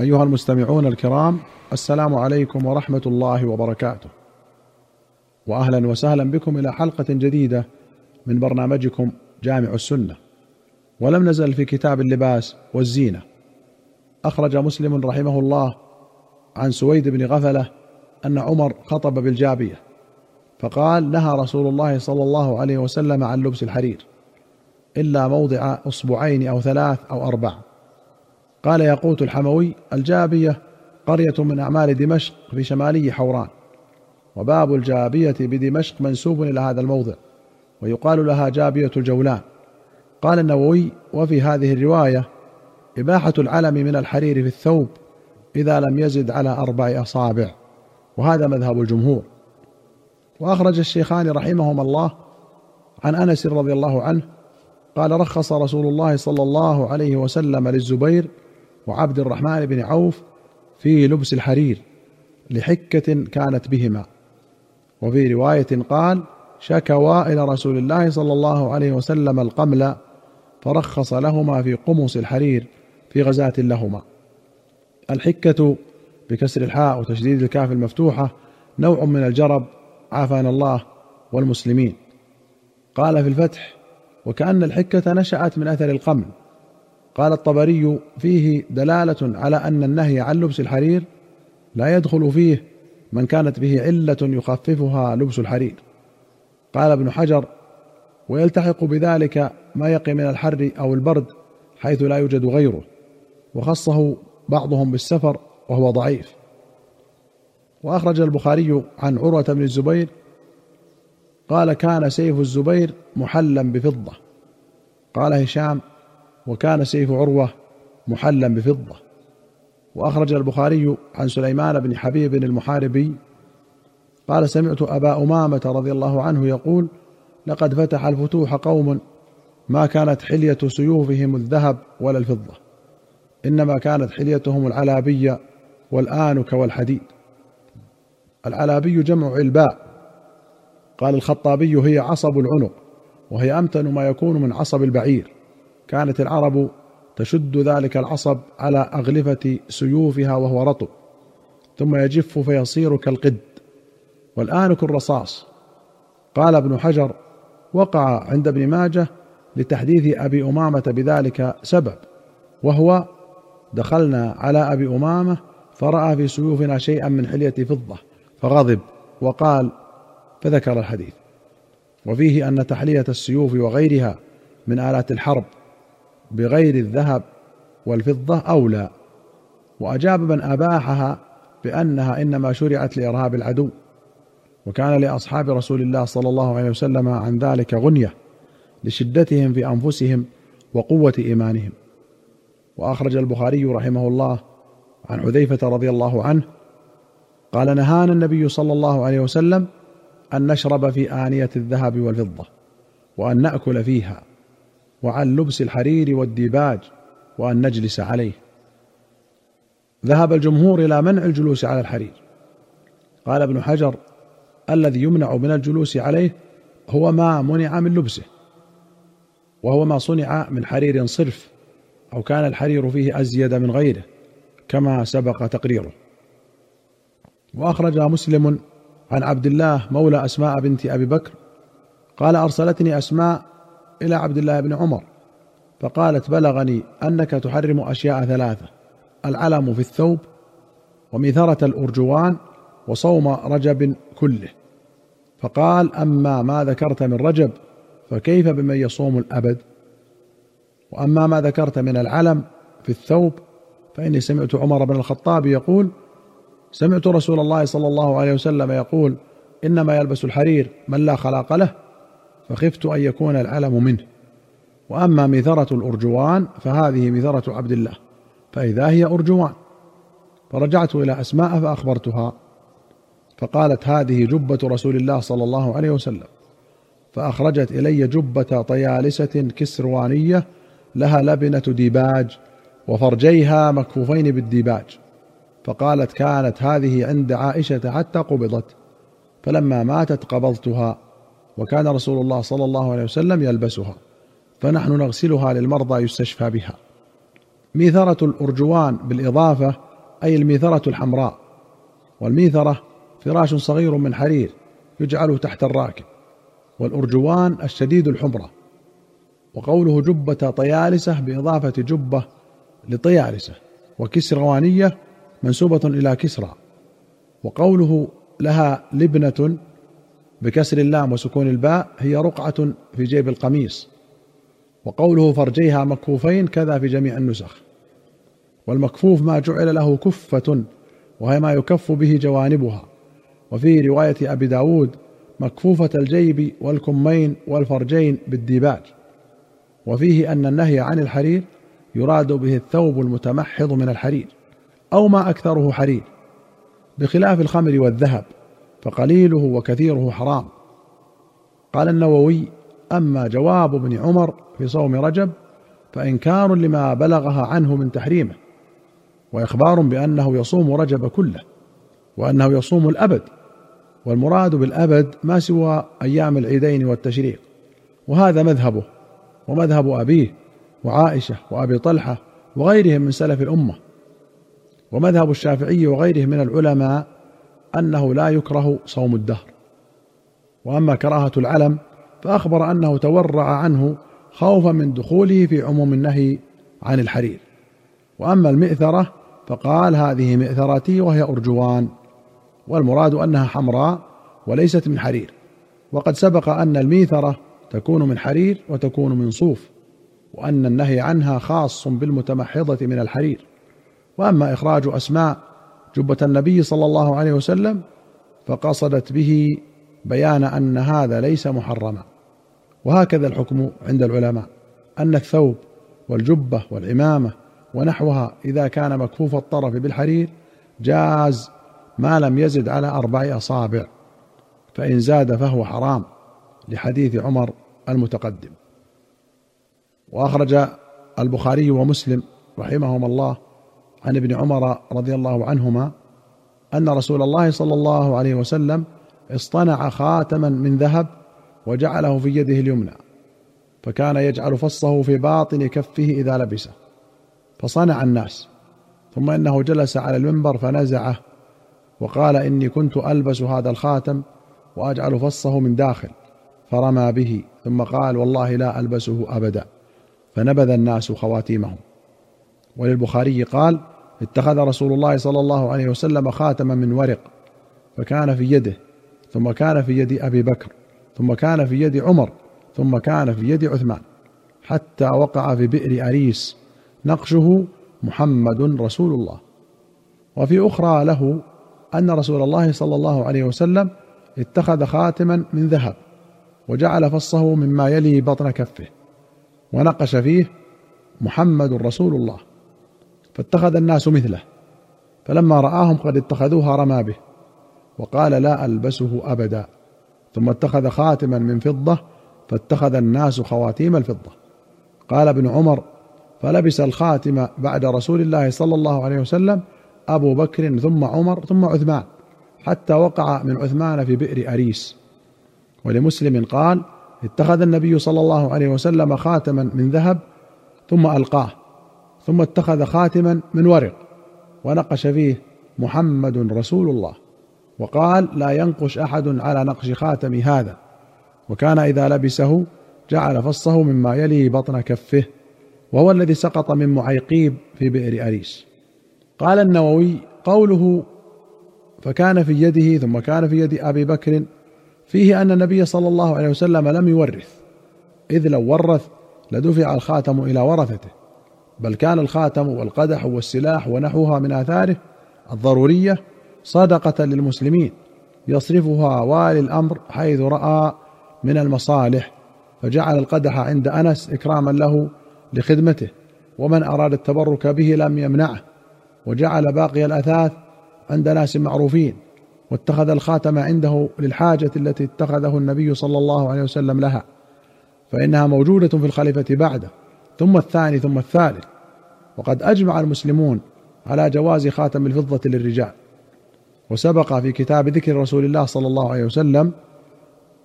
أيها المستمعون الكرام السلام عليكم ورحمة الله وبركاته. واهلا وسهلا بكم إلى حلقة جديدة من برنامجكم جامع السنة. ولم نزل في كتاب اللباس والزينة. أخرج مسلم رحمه الله عن سويد بن غفلة أن عمر خطب بالجابية فقال نهى رسول الله صلى الله عليه وسلم عن لبس الحرير إلا موضع اصبعين أو ثلاث أو أربع. قال ياقوت الحموي الجابية قرية من أعمال دمشق في شمالي حوران وباب الجابية بدمشق منسوب إلى هذا الموضع ويقال لها جابية الجولان. قال النووي وفي هذه الرواية إباحة العلم من الحرير في الثوب إذا لم يزد على أربع أصابع وهذا مذهب الجمهور. وأخرج الشيخان رحمهما الله عن أنس رضي الله عنه قال رخص رسول الله صلى الله عليه وسلم للزبير وعبد الرحمن بن عوف في لبس الحرير لحكة كانت بهما. وفي رواية قال شكوا إلى رسول الله صلى الله عليه وسلم القمل فرخص لهما في قمص الحرير في غزاة لهما. الحكة بكسر الحاء وتشديد الكاف المفتوحة نوع من الجرب عافانا الله والمسلمين. قال في الفتح وكأن الحكة نشأت من أثر القمل قال الطبري فيه دلالة على أن النهي عن لبس الحرير لا يدخل فيه من كانت به علة يخففها لبس الحرير. قال ابن حجر ويلتحق بذلك ما يقي من الحر أو البرد حيث لا يوجد غيره وخصه بعضهم بالسفر وهو ضعيف. وأخرج البخاري عن عروة بن الزبير قال كان سيف الزبير محلا بفضة. قال هشام وكان سيف عروة محلا بفضة. وأخرج البخاري عن سليمان بن حبيب المحاربي قال سمعت أبا أمامة رضي الله عنه يقول لقد فتح الفتوح قوم ما كانت حلية سيوفهم الذهب ولا الفضة. إنما كانت حليتهم العلابيه والانك والحديد العلابي جمع علباء. قال الخطابي هي عصب العنق وهي أمتن ما يكون من عصب البعير. كانت العرب تشد ذلك العصب على أغلفة سيوفها وهو رطب ثم يجف فيصير كالقد. والآنك الرصاص قال ابن حجر وقع عند ابن ماجه لتحديث أبي أمامة بذلك سبب وهو دخلنا على أبي أمامة فرأى في سيوفنا شيئا من حلية فضة فغضب وقال فذكر الحديث. وفيه أن تحلية السيوف وغيرها من آلات الحرب بغير الذهب والفضة أولى. وأجاب من أباحها بأنها إنما شرعت لإرهاب العدو وكان لأصحاب رسول الله صلى الله عليه وسلم عن ذلك غنية لشدتهم في أنفسهم وقوة إيمانهم. وأخرج البخاري رحمه الله عن حذيفه رضي الله عنه قال نهانا النبي صلى الله عليه وسلم أن نشرب في آنية الذهب والفضة وأن نأكل فيها. وعن لبس الحرير والديباج وأن نجلس عليه. ذهب الجمهور إلى منع الجلوس على الحرير. قال ابن حجر الذي يمنع من الجلوس عليه هو ما منع من لبسه وهو ما صنع من حرير صرف أو كان الحرير فيه أزيد من غيره كما سبق تقريره. وأخرج مسلم عن عبد الله مولى أسماء بنت أبي بكر قال أرسلتني أسماء إلى عبد الله بن عمر فقالت بلغني أنك تحرم أشياء ثلاثة العلم في الثوب وميثرة الأرجوان وصوم رجب كله. فقال أما ما ذكرت من رجب فكيف بمن يصوم الأبد؟ وأما ما ذكرت من العلم في الثوب فإني سمعت عمر بن الخطاب يقول سمعت رسول الله صلى الله عليه وسلم يقول إنما يلبس الحرير من لا خلاق له فخفت أن يكون العلم منه. وأما ميثرة الأرجوان فهذه ميثرة عبد الله فإذا هي أرجوان. فرجعت إلى أسماء فأخبرتها فقالت هذه جبة رسول الله صلى الله عليه وسلم. فأخرجت إلي جبة طيالسة كسروانية لها لبنة ديباج وفرجيها مكفوفين بالديباج. فقالت كانت هذه عند عائشة حتى قبضت. فلما ماتت قبضتها. وكان رسول الله صلى الله عليه وسلم يلبسها فنحن نغسلها للمرضى يستشفى بها. ميثرة الأرجوان بالإضافة أي الميثرة الحمراء. والميثرة فراش صغير من حرير يجعل تحت الراكب. والأرجوان الشديد الحمرة. وقوله جبة طيالسة بإضافة جبة لطيالسة. وكسروانية منسوبة إلى كسرى. وقوله لها لبنة بكسر اللام وسكون الباء هي رقعة في جيب القميص وقوله فرجيها مكفوفين كذا في جميع النسخ. والمكفوف ما جعل له كفة وهي ما يكف به جوانبها. وفي رواية أبي داود مكفوفة الجيب والكمين والفرجين بالديباج. وفيه أن النهي عن الحرير يراد به الثوب المتمحض من الحرير أو ما أكثره حرير بخلاف الخمر والذهب. فقليله وكثيره حرام. قال النووي أما جواب ابن عمر في صوم رجب فإنكار لما بلغها عنه من تحريمه وإخبار بأنه يصوم رجب كله وأنه يصوم الأبد والمراد بالأبد ما سوى أيام العيدين والتشريق وهذا مذهبه ومذهب أبيه وعائشة وأبي طلحة وغيرهم من سلف الأمة ومذهب الشافعي وغيره من العلماء أنه لا يكره صوم الدهر. وأما كراهة العلم فأخبر أنه تورع عنه خوفا من دخوله في عموم النهي عن الحرير. وأما المئثرة فقال هذه مئثرتي وهي أرجوان. والمراد أنها حمراء وليست من حرير. وقد سبق أن الميثرة تكون من حرير وتكون من صوف وأن النهي عنها خاص بالمتمحضة من الحرير. وأما إخراج أسماء جبه النبي صلى الله عليه وسلم فقصدت به بيان أن هذا ليس محرما. وهكذا الحكم عند العلماء أن الثوب والجبة والعمامة ونحوها إذا كان مكفوف الطرف بالحرير جاز ما لم يزد على أربع أصابع فإن زاد فهو حرام لحديث عمر المتقدم. وأخرج البخاري ومسلم رحمهما الله عن ابن عمر رضي الله عنهما أن رسول الله صلى الله عليه وسلم اصطنع خاتما من ذهب وجعله في يده اليمنى فكان يجعل فصه في باطن كفه إذا لبسه فصنع الناس ثم إنه جلس على المنبر فنزعه وقال إني كنت ألبس هذا الخاتم وأجعل فصه من داخل فرمى به ثم قال والله لا ألبسه أبدا فنبذ الناس خواتيمهم. وللبخاري قال اتخذ رسول الله صلى الله عليه وسلم خاتما من ورق فكان في يده ثم كان في يد أبي بكر ثم كان في يد عمر ثم كان في يد عثمان حتى وقع في بئر أريس نقشه محمد رسول الله. وفي أخرى له أن رسول الله صلى الله عليه وسلم اتخذ خاتما من ذهب وجعل فصه مما يلي بطن كفه ونقش فيه محمد رسول الله. فاتخذ الناس مثله فلما رآهم قد اتخذوها رمى به وقال لا ألبسه أبدا. ثم اتخذ خاتما من فضة فاتخذ الناس خواتيم الفضة. قال ابن عمر فلبس الخاتم بعد رسول الله صلى الله عليه وسلم أبو بكر ثم عمر ثم عثمان حتى وقع من عثمان في بئر أريس. ولمسلم قال اتخذ النبي صلى الله عليه وسلم خاتما من ذهب ثم ألقاه. ثم اتخذ خاتما من ورق ونقش فيه محمد رسول الله. وقال لا ينقش أحد على نقش خاتم هذا. وكان إذا لبسه جعل فصه مما يلي بطن كفه وهو الذي سقط من معيقيب في بئر أريس. قال النووي قوله فكان في يده ثم كان في يد أبي بكر فيه أن النبي صلى الله عليه وسلم لم يورث. إذ لو ورث لدفع الخاتم إلى ورثته. بل كان الخاتم والقدح والسلاح ونحوها من آثاره الضرورية صدقة للمسلمين يصرفها والي الأمر حيث رأى من المصالح فجعل القدح عند أنس إكراما له لخدمته ومن أراد التبرك به لم يمنعه وجعل باقي الأثاث عند ناس معروفين واتخذ الخاتم عنده للحاجة التي اتخذه النبي صلى الله عليه وسلم لها فإنها موجودة في الخليفة بعده. ثم الثاني ثم الثالث. وقد أجمع المسلمون على جواز خاتم الفضة للرجال. وسبق في كتاب ذكر رسول الله صلى الله عليه وسلم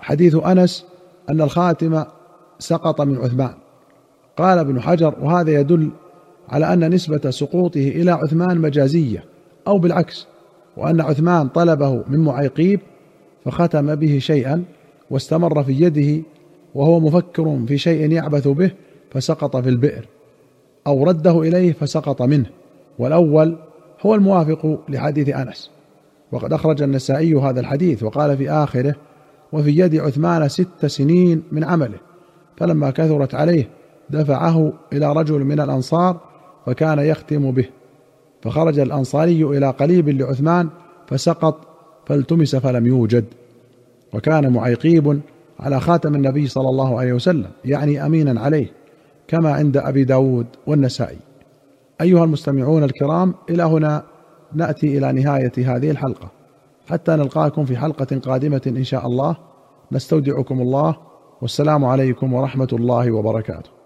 حديث أنس أن الخاتم سقط من عثمان. قال ابن حجر وهذا يدل على أن نسبة سقوطه إلى عثمان مجازية أو بالعكس وأن عثمان طلبه من معيقيب فختم به شيئا واستمر في يده وهو مفكر في شيء يعبث به فسقط في البئر أو رده إليه فسقط منه. والأول هو الموافق لحديث أنس. وقد أخرج النسائي هذا الحديث وقال في آخره وفي يد عثمان ست سنين من عمله فلما كثرت عليه دفعه إلى رجل من الأنصار فكان يختم به. فخرج الأنصاري إلى قليب لعثمان فسقط فالتمس فلم يوجد. وكان معيقيب على خاتم النبي صلى الله عليه وسلم يعني أمينا عليه. كما عند أبي داود والنسائي. أيها المستمعون الكرام إلى هنا نأتي إلى نهاية هذه الحلقة. حتى نلقاكم في حلقة قادمة إن شاء الله. نستودعكم الله. والسلام عليكم ورحمة الله وبركاته.